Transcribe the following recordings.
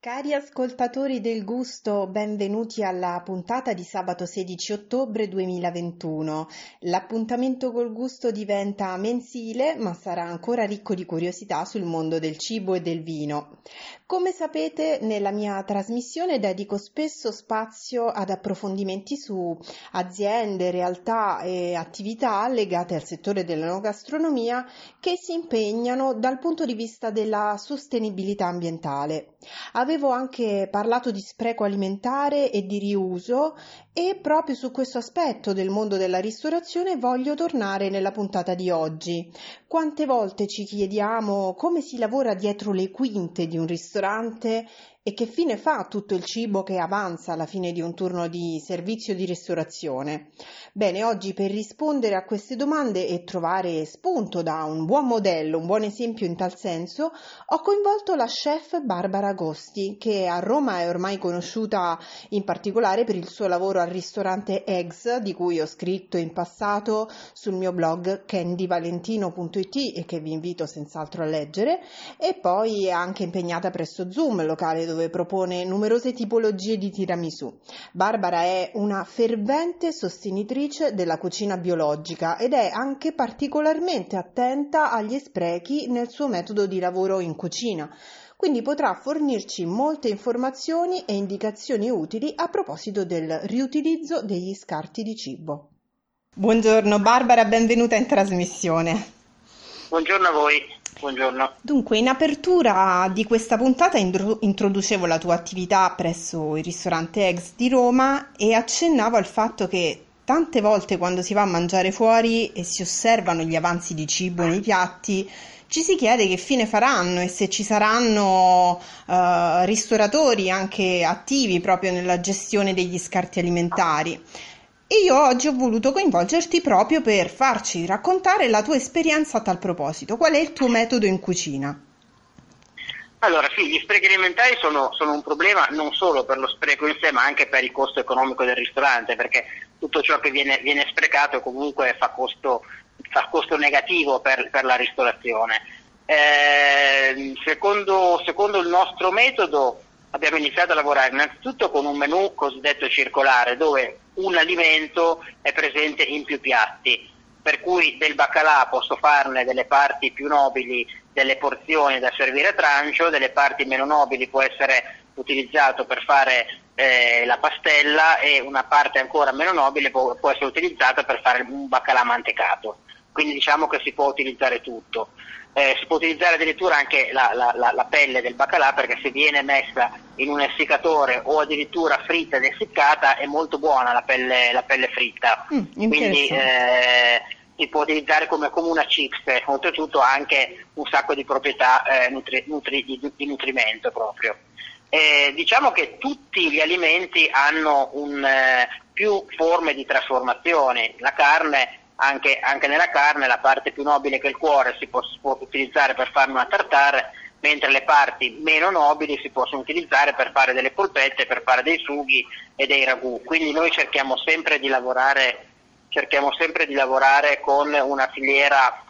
Cari ascoltatori del gusto, benvenuti alla puntata di sabato 16 ottobre 2021. L'appuntamento col gusto diventa mensile, ma sarà ancora ricco di curiosità sul mondo del cibo e del vino. Come sapete, nella mia trasmissione dedico spesso spazio ad approfondimenti su aziende, realtà e attività legate al settore dell'enogastronomia che si impegnano dal punto di vista della sostenibilità ambientale. Avevo anche parlato di spreco alimentare e di riuso e proprio su questo aspetto del mondo della ristorazione voglio tornare nella puntata di oggi. Quante volte ci chiediamo come si lavora dietro le quinte di un ristorante e che fine fa tutto il cibo che avanza alla fine di un turno di servizio di ristorazione? Bene, oggi per rispondere a queste domande e trovare spunto da un buon modello, un buon esempio in tal senso, ho coinvolto la chef Barbara Agosti, che a Roma è ormai conosciuta in particolare per il suo lavoro al ristorante Eggs, di cui ho scritto in passato sul mio blog candyvalentino.it e che vi invito senz'altro a leggere, e poi è anche impegnata presso Zoom, locale dove dove propone numerose tipologie di tiramisù. Barbara è una fervente sostenitrice della cucina biologica ed è anche particolarmente attenta agli sprechi nel suo metodo di lavoro in cucina quindi potrà fornirci molte informazioni e indicazioni utili a proposito del riutilizzo degli scarti di cibo. Buongiorno Barbara, benvenuta in trasmissione. Buongiorno a voi. Buongiorno. Dunque, in apertura di questa puntata introducevo la tua attività presso il ristorante Eggs di Roma e accennavo al fatto che tante volte quando si va a mangiare fuori e si osservano gli avanzi di cibo nei piatti, ci si chiede che fine faranno e se ci saranno uh, ristoratori anche attivi proprio nella gestione degli scarti alimentari. Io oggi ho voluto coinvolgerti proprio per farci raccontare la tua esperienza a tal proposito. Qual è il tuo metodo in cucina? Allora sì, gli sprechi alimentari sono, sono, un problema non solo per lo spreco in sé, ma anche per il costo economico del ristorante, perché tutto ciò che viene, viene sprecato comunque fa costo, fa costo negativo per, per, la ristorazione. Eh, secondo, secondo il nostro metodo abbiamo iniziato a lavorare innanzitutto con un menù cosiddetto circolare dove un alimento è presente in più piatti, per cui del baccalà posso farne delle parti più nobili, delle porzioni da servire a trancio, delle parti meno nobili può essere utilizzato per fare eh, la pastella e una parte ancora meno nobile può, può essere utilizzata per fare un baccalà mantecato. Quindi diciamo che si può utilizzare tutto eh, si può utilizzare addirittura anche la, la, la, la, pelle del baccalà perché se viene messa in un essiccatore o addirittura fritta ed essiccata è molto buona la pelle, pelle fritta. Mm, Quindi eh, si può utilizzare come, come, una chips, oltretutto ha anche un sacco di proprietà eh, nutri, nutri, di, di, nutrimento proprio. Diciamo che tutti gli alimenti hanno un, eh, più forme di trasformazione, la carne anche, anche, nella carne la parte più nobile che il cuore si può, si può utilizzare per fare una tartare, mentre le parti meno nobili si possono utilizzare per fare delle polpette, per fare dei sughi e dei ragù. Quindi noi cerchiamo sempre di lavorare, cerchiamo sempre di lavorare con una filiera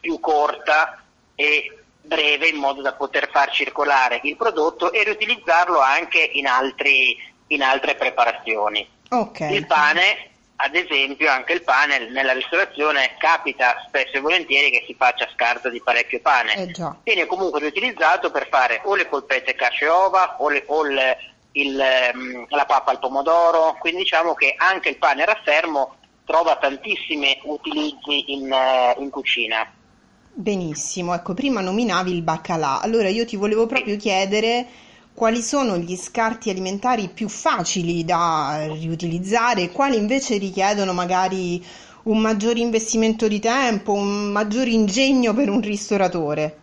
più corta e breve in modo da poter far circolare il prodotto e riutilizzarlo anche in, altri, in altre preparazione. Okay. Il pane ad esempio anche il pane nella ristorazione capita spesso e volentieri che si faccia scarto di parecchio pane. Eh Viene comunque riutilizzato per fare o le polpette cacio e ova o, le, o le, il, ehm, la pappa al pomodoro, quindi diciamo che anche il pane raffermo trova tantissimi utilizzi in, eh, in cucina. Benissimo, ecco, prima nominavi il baccalà, allora io ti volevo proprio chiedere quali sono gli scarti alimentari più facili da riutilizzare e quali invece richiedono magari un maggiore investimento di tempo, un maggiore ingegno per un ristoratore?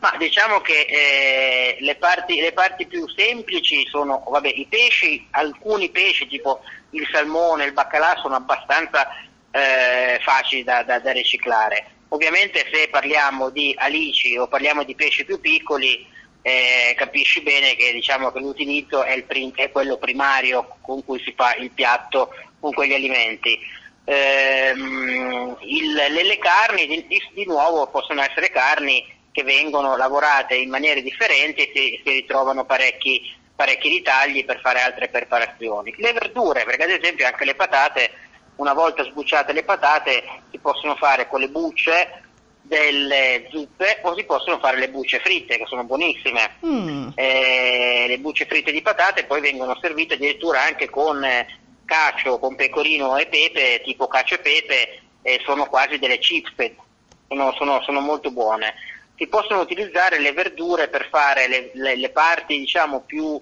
Ma diciamo che eh, le, parti, le, parti, più semplici sono vabbè, i pesci, alcuni pesci tipo il salmone, il baccalà sono abbastanza eh, facili da, da, da riciclare Ovviamente se parliamo di alici o parliamo di pesci più piccoli, eh, capisci bene che, diciamo, che l'utilizzo è, prim- è, quello primario con cui si fa il piatto con quegli alimenti. Ehm, il, le, le, carni di, di, nuovo possono essere carni che vengono lavorate in maniere differenti e si, si ritrovano parecchi, parecchi ritagli per fare altre preparazioni. Le verdure, perché ad esempio anche le patate, una volta sbucciate le patate, si possono fare con le bucce delle zuppe o si possono fare le bucce fritte che sono buonissime. Mm. Eh, le bucce fritte di patate poi vengono servite addirittura anche con eh, cacio, con pecorino e pepe, tipo cacio e pepe, e sono quasi delle chips, sono, sono, sono molto buone. Si possono utilizzare le verdure per fare le, le, le parti diciamo, più,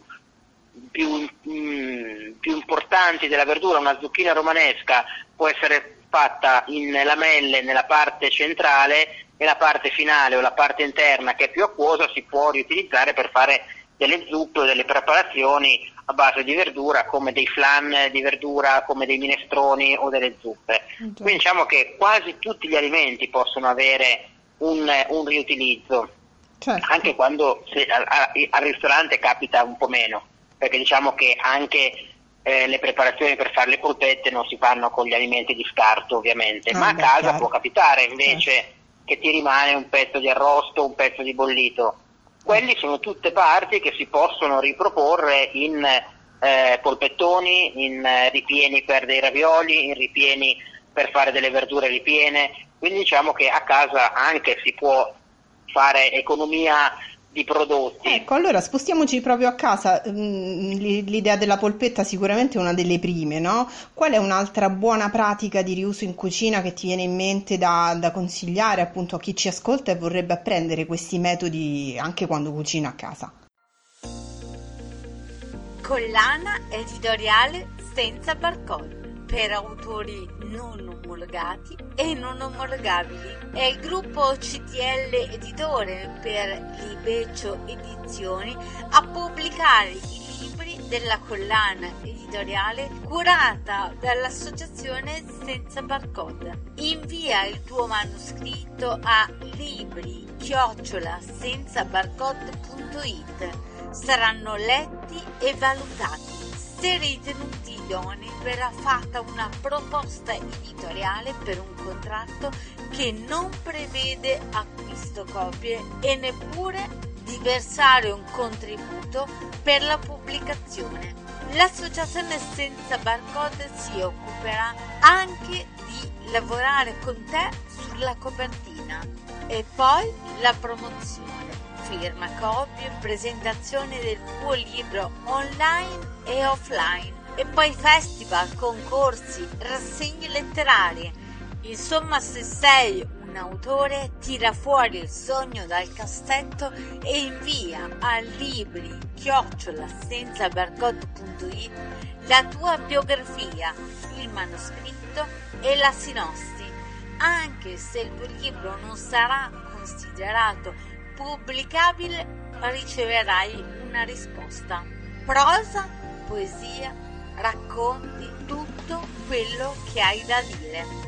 più, mm, più importanti della verdura, una zucchina romanesca può essere fatta in lamelle nella parte centrale e la parte finale o la parte interna che è più acquosa si può riutilizzare per fare delle zuppe o delle preparazioni a base di verdura come dei flan di verdura, come dei minestroni o delle zuppe. Okay. Quindi diciamo che quasi tutti gli alimenti possono avere un, un riutilizzo, certo. anche quando se, a, a, al ristorante capita un po' meno, perché diciamo che anche eh, le preparazioni per fare le polpette non si fanno con gli alimenti di scarto ovviamente, ah, ma a casa chiaro. può capitare invece certo. che ti rimane un pezzo di arrosto, un pezzo di bollito. Quelli sono tutte parti che si possono riproporre in eh, polpettoni, in eh, ripieni per dei ravioli, in ripieni per fare delle verdure ripiene, quindi diciamo che a casa anche si può fare economia di prodotti. Ecco, allora spostiamoci proprio a casa. Mm, l'idea della polpetta sicuramente è una delle prime, no? Qual è un'altra buona pratica di riuso in cucina che ti viene in mente da, da consigliare appunto a chi ci ascolta e vorrebbe apprendere questi metodi anche quando cucina a casa? Collana editoriale senza barcode per autori non omologati e non omologabili. È il gruppo CTL Editore per Libeccio Edizioni a pubblicare i libri della collana editoriale curata dall'associazione Senza Barcode. Invia il tuo manoscritto a libri chiocciola senza barcode.it. Saranno letti e valutati. Se ritenuti idonei verrà fatta una proposta editoriale per un contratto che non prevede acquisto copie e neppure di versare un contributo per la pubblicazione. L'associazione senza barcode si occuperà anche di lavorare con te sulla copertina e poi la promozione, firma copie, presentazione del tuo libro online e offline e poi festival, concorsi, rassegne letterarie. Insomma, se sei un autore, tira fuori il sogno dal cassetto e invia a libri chiocciola la tua biografia, il manoscritto e la sinossi. Anche se il tuo libro non sarà considerato pubblicabile, riceverai una risposta. Prosa, poesia, racconti tutto quello che hai da dire.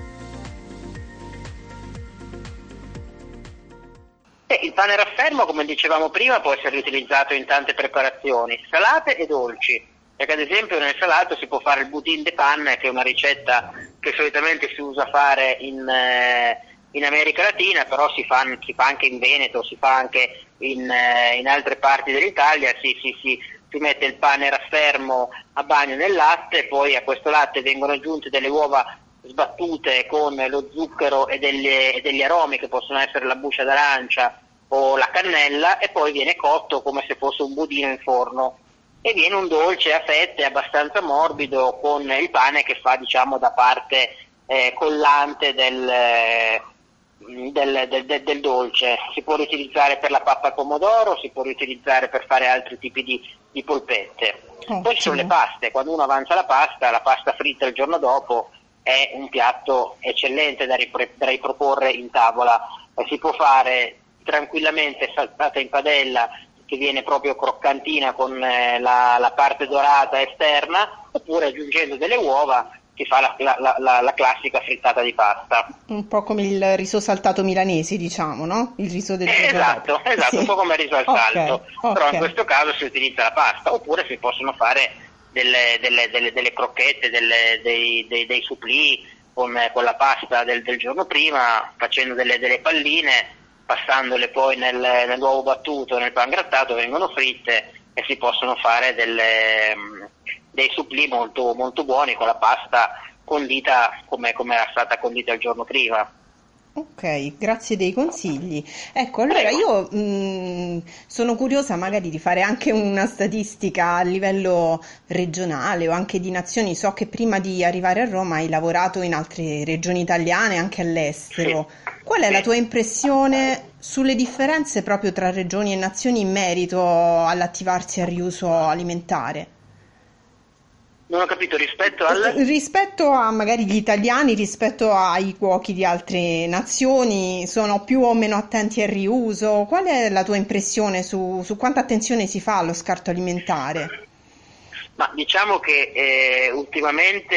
Il pane raffermo, come dicevamo prima, può essere utilizzato in tante preparazioni, salate e dolci, perché ad esempio nel salato si può fare il budin de panne, che è una ricetta che solitamente si usa fare in, eh, in America Latina, però si fa, si fa, anche in Veneto, si fa anche in, eh, in altre parti dell'Italia, si, si, si si mette il pane raffermo a bagno nel latte, poi a questo latte vengono aggiunte delle uova sbattute con lo zucchero e, delle, e degli aromi che possono essere la buccia d'arancia o la cannella e poi viene cotto come se fosse un budino in forno. E viene un dolce a fette abbastanza morbido con il pane che fa diciamo da parte eh, collante del, eh, del, del, del, dolce, si può riutilizzare per la pappa al pomodoro, si può riutilizzare per fare altri tipi di, di polpette. Oh, Poi ci sono le paste, quando uno avanza la pasta, la pasta fritta il giorno dopo è un piatto eccellente da, ripre, da riproporre in tavola, eh, si può fare tranquillamente saltata in padella che viene proprio croccantina con eh, la, la parte dorata esterna oppure aggiungendo delle uova si fa la, la, la, la, classica frittata di pasta. Un po' come il riso saltato milanese, diciamo, no? Il riso del eh, Esatto, esatto, sì. un po' come il riso al okay, salto, okay. però in questo caso si utilizza la pasta, oppure si possono fare delle, delle, delle, delle crocchette, dei, dei, dei supplì con, con, la pasta del, del, giorno prima, facendo delle, palline, passandole poi nel, nell'uovo battuto, nel pan grattato, vengono fritte e si possono fare delle dei supplì molto, molto buoni con la pasta condita come, come era stata condita il giorno prima. Ok, grazie dei consigli. Ecco, allora io mh, mm, sono curiosa magari di fare anche una statistica a livello regionale o anche di nazioni. So che prima di arrivare a Roma hai lavorato in altre regioni italiane, anche all'estero. Sì. Qual è sì. la tua impressione sulle differenze proprio tra regioni e nazioni in merito all'attivarsi al riuso alimentare? Non ho capito, rispetto al... Rispetto a magari gli italiani, rispetto ai cuochi di altre nazioni, sono più o meno attenti al riuso? Qual è la tua impressione su, su quanta attenzione si fa allo scarto alimentare? Ma diciamo che eh, ultimamente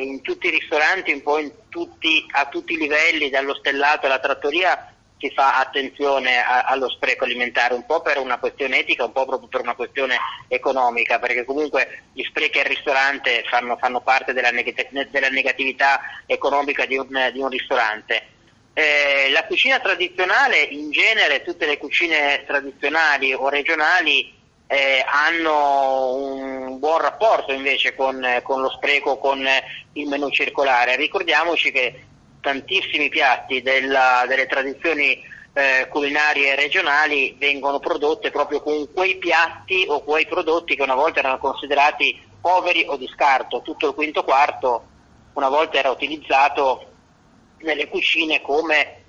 in tutti i ristoranti, un po' tutti, a tutti i livelli, dallo stellato alla trattoria, si fa attenzione a, allo spreco alimentare, un po' per una questione etica, un po' proprio per una questione economica, perché comunque gli sprechi al ristorante fanno, fanno parte della, neg- della, negatività economica di un, di un ristorante. Eh, la cucina tradizionale, in genere tutte le cucine tradizionali o regionali eh, hanno un buon rapporto invece con, con lo spreco, con il menù circolare. Ricordiamoci che tantissimi piatti della, delle tradizioni eh, culinarie regionali vengono prodotte proprio con quei piatti o quei prodotti che una volta erano considerati poveri o di scarto. Tutto il quinto quarto una volta era utilizzato nelle cucine come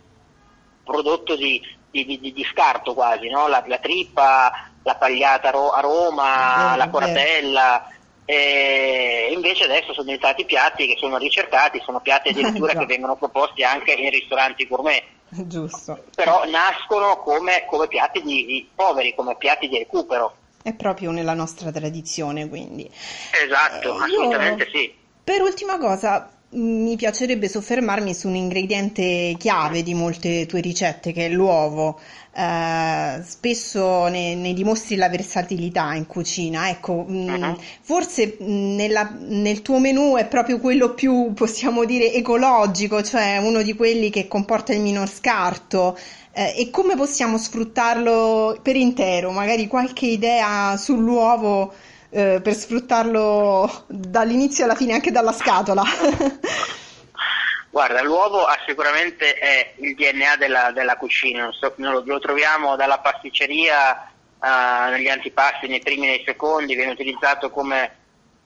prodotto di, di, di, di scarto quasi, no? la, la, trippa, la pagliata a Roma, la coratella. E invece adesso sono diventati piatti che sono ricercati, sono piatti addirittura che vengono proposti anche in ristoranti gourmet. Giusto. Però nascono come, come piatti di, di poveri, come piatti di recupero. È proprio nella nostra tradizione, quindi. Esatto, eh, assolutamente sì. Per ultima cosa, mi piacerebbe soffermarmi su un ingrediente chiave di molte tue ricette, che è l'uovo. Uh, spesso ne, ne, dimostri la versatilità in cucina. Ecco, mh, uh-huh. forse nella, nel tuo menù è proprio quello più, possiamo dire, ecologico, cioè uno di quelli che comporta il minor scarto. Uh, e come possiamo sfruttarlo per intero? Magari qualche idea sull'uovo eh, per sfruttarlo dall'inizio alla fine, anche dalla scatola. Guarda, l'uovo ha sicuramente è il DNA della, della cucina, lo, lo, troviamo dalla pasticceria uh, negli antipasti, nei primi e nei secondi, viene utilizzato come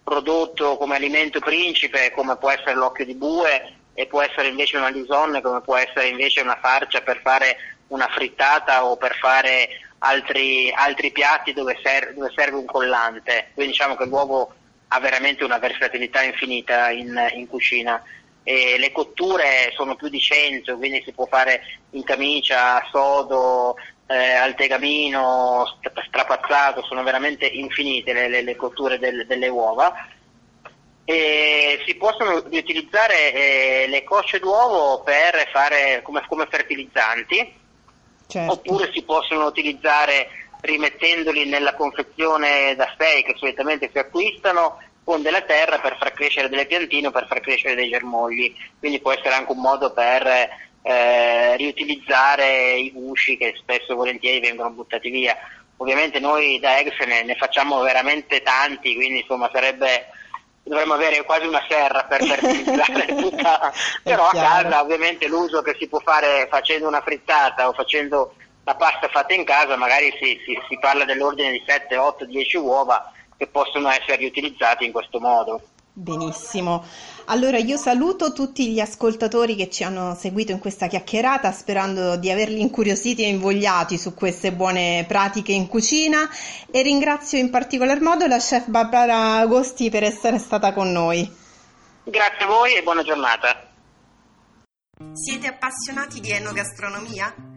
prodotto, come alimento principe, come può essere l'occhio di bue e può essere invece una lisonne, come può essere invece una farcia per fare una frittata o per fare altri, altri piatti dove, ser- dove, serve un collante, quindi diciamo che l'uovo ha veramente una versatilità infinita in, in cucina. E le cotture sono più di 100, quindi si può fare in camicia, sodo, eh, al tegamino, strapazzato, sono veramente infinite le, le, le cotture del, delle uova. E si possono utilizzare eh, le cosce d'uovo per fare come, come fertilizzanti, certo. oppure si possono utilizzare rimettendoli nella confezione da sé che solitamente si acquistano con della terra per far crescere delle piantine o per far crescere dei germogli, quindi può essere anche un modo per eh, riutilizzare i gusci che spesso e volentieri vengono buttati via. Ovviamente noi da Eggs ne, ne facciamo veramente tanti, quindi insomma sarebbe dovremmo avere quasi una serra per fertilizzare tutta, però a casa ovviamente l'uso che si può fare facendo una frittata o facendo la pasta fatta in casa magari si, si, si parla dell'ordine di 7, 8, 10 uova che possono essere riutilizzate in questo modo. Benissimo. Allora io saluto tutti gli ascoltatori che ci hanno seguito in questa chiacchierata sperando di averli incuriositi e invogliati su queste buone pratiche in cucina e ringrazio in particolar modo la chef Barbara Agosti per essere stata con noi. Grazie a voi e buona giornata. Siete appassionati di enogastronomia?